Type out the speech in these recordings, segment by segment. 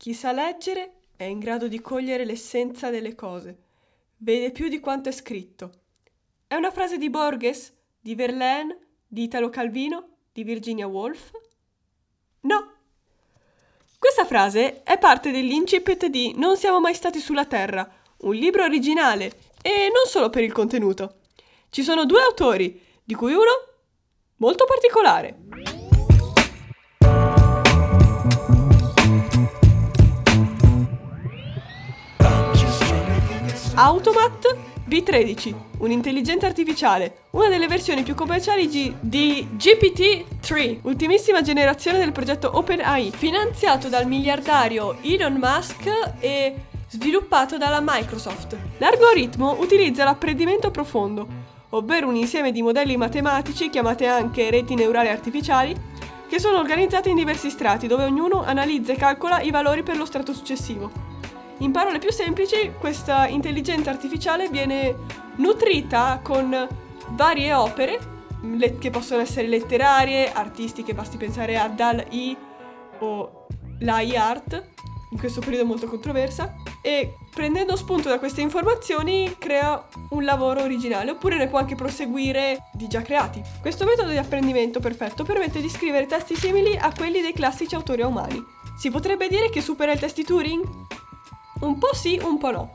Chi sa leggere è in grado di cogliere l'essenza delle cose. Vede più di quanto è scritto. È una frase di Borges, di Verlaine, di Italo Calvino, di Virginia Woolf? No. Questa frase è parte dell'incipit di Non siamo mai stati sulla Terra, un libro originale e non solo per il contenuto. Ci sono due autori, di cui uno molto particolare. Automat B13, un'intelligenza artificiale, una delle versioni più commerciali G- di GPT-3, ultimissima generazione del progetto OpenAI, finanziato dal miliardario Elon Musk e sviluppato dalla Microsoft. L'algoritmo utilizza l'apprendimento profondo, ovvero un insieme di modelli matematici chiamate anche reti neurali artificiali, che sono organizzati in diversi strati dove ognuno analizza e calcola i valori per lo strato successivo. In parole più semplici, questa intelligenza artificiale viene nutrita con varie opere che possono essere letterarie, artistiche, basti pensare a Dal-I o l'AI art, in questo periodo molto controversa, e prendendo spunto da queste informazioni crea un lavoro originale, oppure ne può anche proseguire di già creati. Questo metodo di apprendimento perfetto permette di scrivere testi simili a quelli dei classici autori umani. Si potrebbe dire che supera il test di Turing? Un po' sì, un po' no.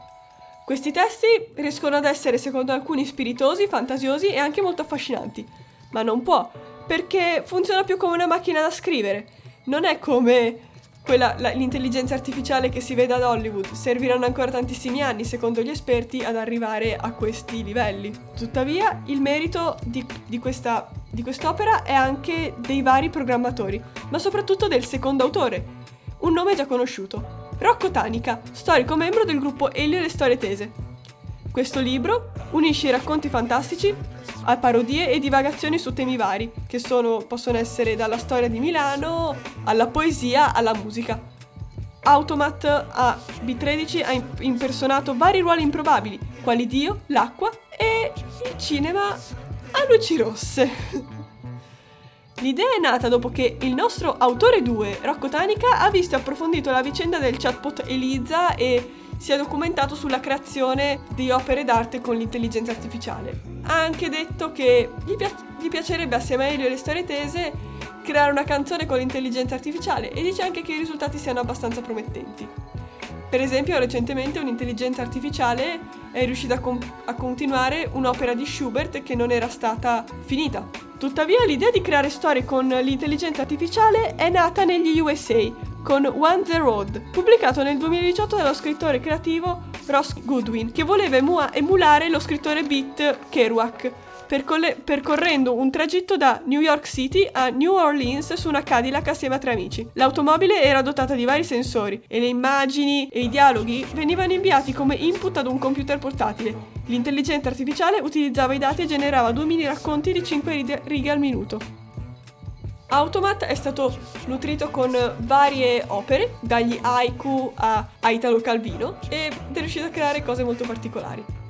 Questi testi riescono ad essere, secondo alcuni, spiritosi, fantasiosi e anche molto affascinanti. Ma non può, perché funziona più come una macchina da scrivere. Non è come quella, la, l'intelligenza artificiale che si vede ad Hollywood. Serviranno ancora tantissimi anni, secondo gli esperti, ad arrivare a questi livelli. Tuttavia, il merito di, di, questa, di quest'opera è anche dei vari programmatori, ma soprattutto del secondo autore, un nome già conosciuto, Rocco Tanica, storico membro del gruppo Elio e le storie tese. Questo libro unisce i racconti fantastici a parodie e divagazioni su temi vari, che sono, possono essere dalla storia di Milano alla poesia alla musica. Automat a B13 ha impersonato vari ruoli improbabili, quali Dio, l'acqua e il cinema a luci rosse. L'idea è nata dopo che il nostro autore 2, Rocco Tanica, ha visto e approfondito la vicenda del chatbot Elisa e si è documentato sulla creazione di opere d'arte con l'intelligenza artificiale. Ha anche detto che gli, pi- gli piacerebbe assieme a Elio e le storie tese creare una canzone con l'intelligenza artificiale e dice anche che i risultati siano abbastanza promettenti. Per esempio, recentemente un'intelligenza artificiale è riuscita a, com- a continuare un'opera di Schubert che non era stata finita. Tuttavia l'idea di creare storie con l'intelligenza artificiale è nata negli USA con One the Road, pubblicato nel 2018 dallo scrittore creativo Ross Goodwin, che voleva emu- emulare lo scrittore beat Kerouac percolle- percorrendo un tragitto da New York City a New Orleans su una Cadillac assieme a tre amici. L'automobile era dotata di vari sensori e le immagini e i dialoghi venivano inviati come input ad un computer portatile. L'intelligenza artificiale utilizzava i dati e generava due mini racconti di 5 righe al minuto. Automat è stato nutrito con varie opere, dagli haiku a, Italo Calvino, ed è riuscito a creare cose molto particolari.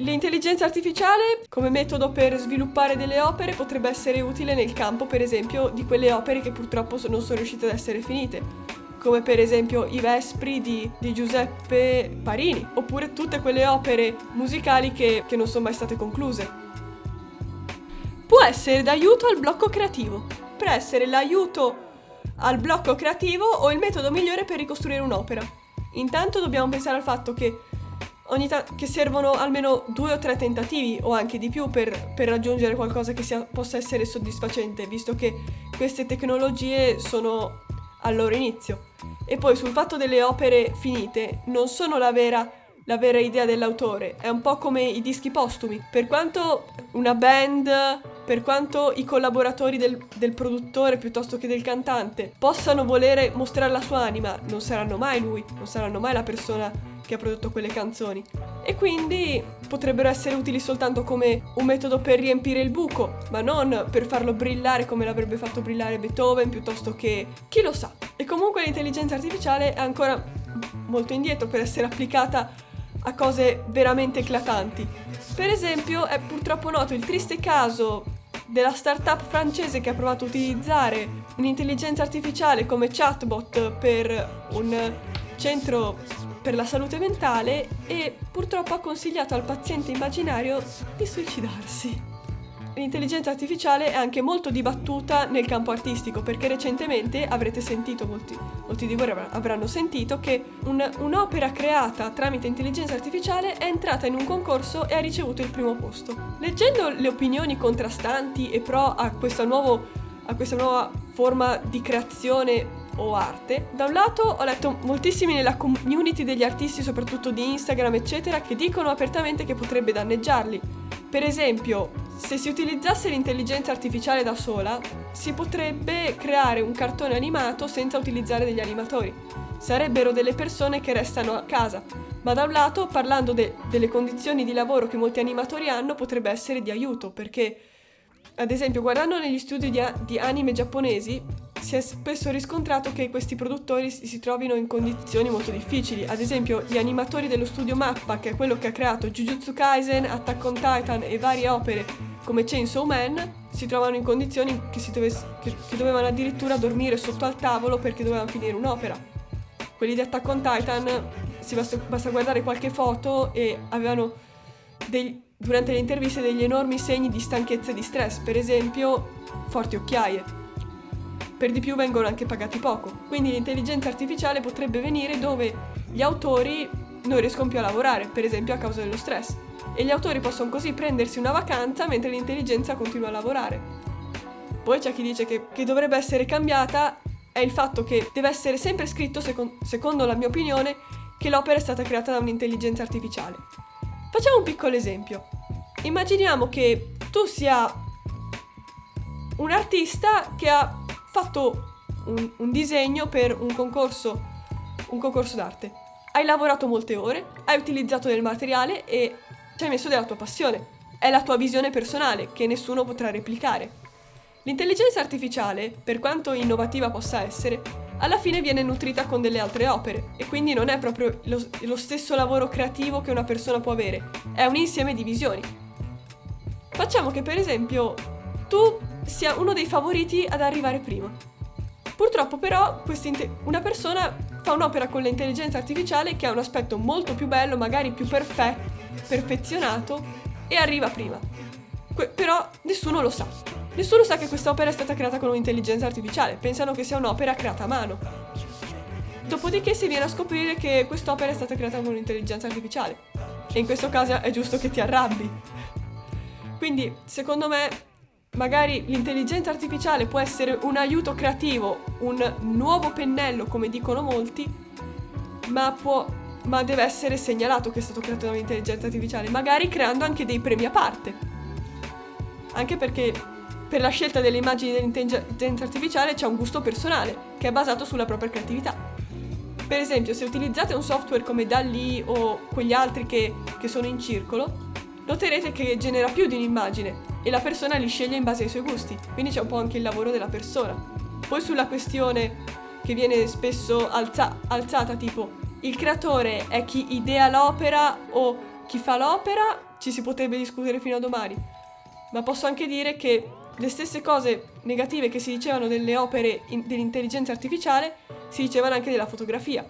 L'intelligenza artificiale come metodo per sviluppare delle opere potrebbe essere utile nel campo, per esempio, di quelle opere che purtroppo non sono riuscite ad essere finite, come per esempio I Vespri di, di Giuseppe Parini, oppure tutte quelle opere musicali che, che non sono mai state concluse. Può essere d'aiuto al blocco creativo, per essere l'aiuto al blocco creativo o il metodo migliore per ricostruire un'opera. Intanto dobbiamo pensare al fatto che ogni ta- che servono almeno due o tre tentativi o anche di più per, per raggiungere qualcosa che sia, possa essere soddisfacente, visto che queste tecnologie sono al loro inizio. E poi sul fatto delle opere finite, non sono la vera, la vera idea dell'autore, è un po' come i dischi postumi. Per quanto una band, per quanto i collaboratori del, del produttore piuttosto che del cantante possano volere mostrare la sua anima, non saranno mai lui, non saranno mai la persona che ha prodotto quelle canzoni. E quindi potrebbero essere utili soltanto come un metodo per riempire il buco, ma non per farlo brillare come l'avrebbe fatto brillare Beethoven piuttosto che chi lo sa. E comunque l'intelligenza artificiale è ancora molto indietro per essere applicata a cose veramente eclatanti. Per esempio è purtroppo noto il triste caso della startup francese che ha provato a utilizzare un'intelligenza artificiale come chatbot per un centro per la salute mentale e purtroppo ha consigliato al paziente immaginario di suicidarsi. L'intelligenza artificiale è anche molto dibattuta nel campo artistico perché recentemente avrete sentito, molti, molti di voi avranno sentito, che un, un'opera creata tramite intelligenza artificiale è entrata in un concorso e ha ricevuto il primo posto. Leggendo le opinioni contrastanti e pro a questa, nuovo, a questa nuova forma di creazione o arte. Da un lato ho letto moltissimi nella community degli artisti, soprattutto di Instagram, eccetera, che dicono apertamente che potrebbe danneggiarli. Per esempio, se si utilizzasse l'intelligenza artificiale da sola, si potrebbe creare un cartone animato senza utilizzare degli animatori. Sarebbero delle persone che restano a casa, ma da un lato, parlando de- delle condizioni di lavoro che molti animatori hanno, potrebbe essere di aiuto, perché, ad esempio, guardando negli studi di, a- di anime giapponesi, si è spesso riscontrato che questi produttori si trovino in condizioni molto difficili. Ad esempio, gli animatori dello studio Mappa, che è quello che ha creato Jujutsu Kaisen, Attack on Titan e varie opere come Chainsaw Man, si trovano in condizioni che, che, che dovevano addirittura dormire sotto al tavolo perché dovevano finire un'opera. Quelli di Attack on Titan, si basta, basta guardare qualche foto e avevano dei, durante le interviste degli enormi segni di stanchezza e di stress, per esempio forti occhiaie per di più vengono anche pagati poco. Quindi l'intelligenza artificiale potrebbe venire dove gli autori non riescono più a lavorare, per esempio a causa dello stress. E gli autori possono così prendersi una vacanza mentre l'intelligenza continua a lavorare. Poi c'è chi dice che, che dovrebbe essere cambiata è il fatto che deve essere sempre scritto, secon- secondo la mia opinione, che l'opera è stata creata da un'intelligenza artificiale. Facciamo un piccolo esempio. Immaginiamo che tu sia un artista che ha fatto un, un disegno per un concorso, un concorso d'arte. Hai lavorato molte ore, hai utilizzato del materiale e ci hai messo della tua passione. È la tua visione personale che nessuno potrà replicare. L'intelligenza artificiale, per quanto innovativa possa essere, alla fine viene nutrita con delle altre opere e quindi non è proprio lo, lo, stesso lavoro creativo che una persona può avere, è un insieme di visioni. Facciamo che per esempio tu sia uno dei favoriti ad arrivare prima. Purtroppo però una persona fa un'opera con l'intelligenza artificiale che ha un aspetto molto più bello, magari più perfetto, perfezionato e arriva prima. Que- però nessuno lo sa. Nessuno sa che quest'opera è stata creata con un'intelligenza artificiale, pensano che sia un'opera creata a mano. Dopodiché si viene a scoprire che quest'opera è stata creata con un'intelligenza artificiale. E in questo caso è giusto che ti arrabbi. Quindi, secondo me, magari l'intelligenza artificiale può essere un aiuto creativo, un nuovo pennello, come dicono molti, ma, può, ma deve essere segnalato che è stato creato da un'intelligenza artificiale, magari creando anche dei premi a parte. Anche perché per la scelta delle immagini dell'intelligenza artificiale c'è un gusto personale, che è basato sulla propria creatività. Per esempio, se utilizzate un software come DALI o quegli altri che, che sono in circolo, noterete che genera più di un'immagine e la persona li sceglie in base ai suoi gusti, quindi c'è un po' anche il lavoro della persona. Poi sulla questione che viene spesso alza- alzata tipo il creatore è chi idea l'opera o chi fa l'opera, ci si potrebbe discutere fino a domani. Ma posso anche dire che le stesse cose negative che si dicevano delle opere in- dell'intelligenza artificiale si dicevano anche della fotografia.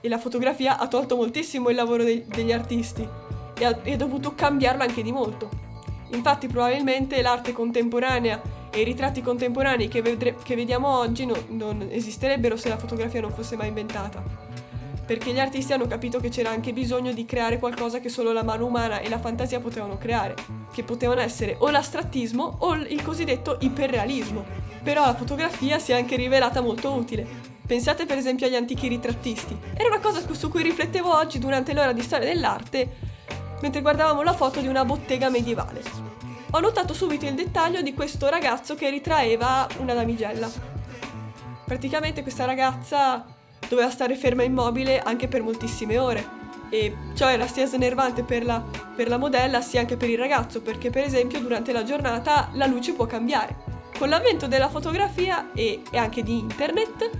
E la fotografia ha tolto moltissimo il lavoro de- degli artisti e ha, dovuto cambiarlo anche di molto. Infatti probabilmente l'arte contemporanea e i ritratti contemporanei che, vedre- che vediamo oggi no- non esisterebbero se la fotografia non fosse mai inventata. Perché gli artisti hanno capito che c'era anche bisogno di creare qualcosa che solo la mano umana e la fantasia potevano creare, che potevano essere o l'astrattismo o il cosiddetto iperrealismo. Però la fotografia si è anche rivelata molto utile. Pensate per esempio agli antichi ritrattisti. Era una cosa su cui riflettevo oggi durante l'ora di storia dell'arte mentre guardavamo la foto di una bottega medievale. Ho notato subito il dettaglio di questo ragazzo che ritraeva una damigella. Praticamente questa ragazza doveva stare ferma immobile anche per moltissime ore e ciò era sia snervante per la, per la modella sia anche per il ragazzo perché per esempio durante la giornata la luce può cambiare. Con l'avvento della fotografia e, e anche di internet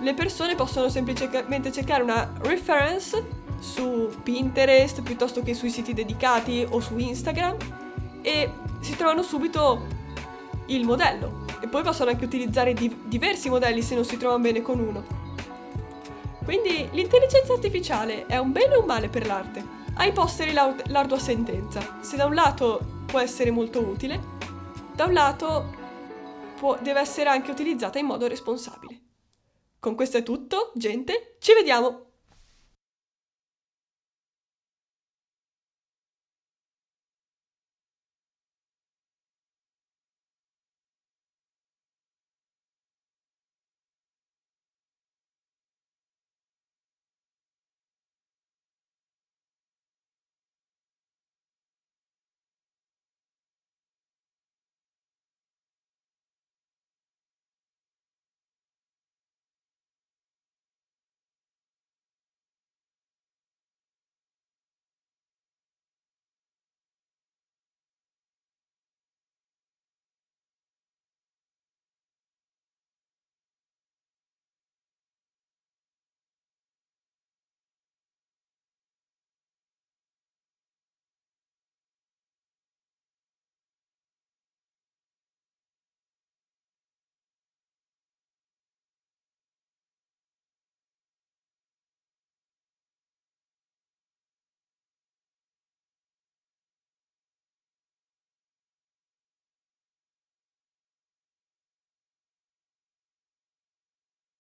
le persone possono semplicemente cercare una reference su Pinterest piuttosto che sui siti dedicati o su Instagram e si trovano subito il modello e poi possono anche utilizzare di- diversi modelli se non si trovano bene con uno. Quindi l'intelligenza artificiale è un bene o un male per l'arte? Ai posteri l'ar- l'ardua sentenza. Se da un lato può essere molto utile, da un lato può- deve essere anche utilizzata in modo responsabile. Con questo è tutto, gente, ci vediamo!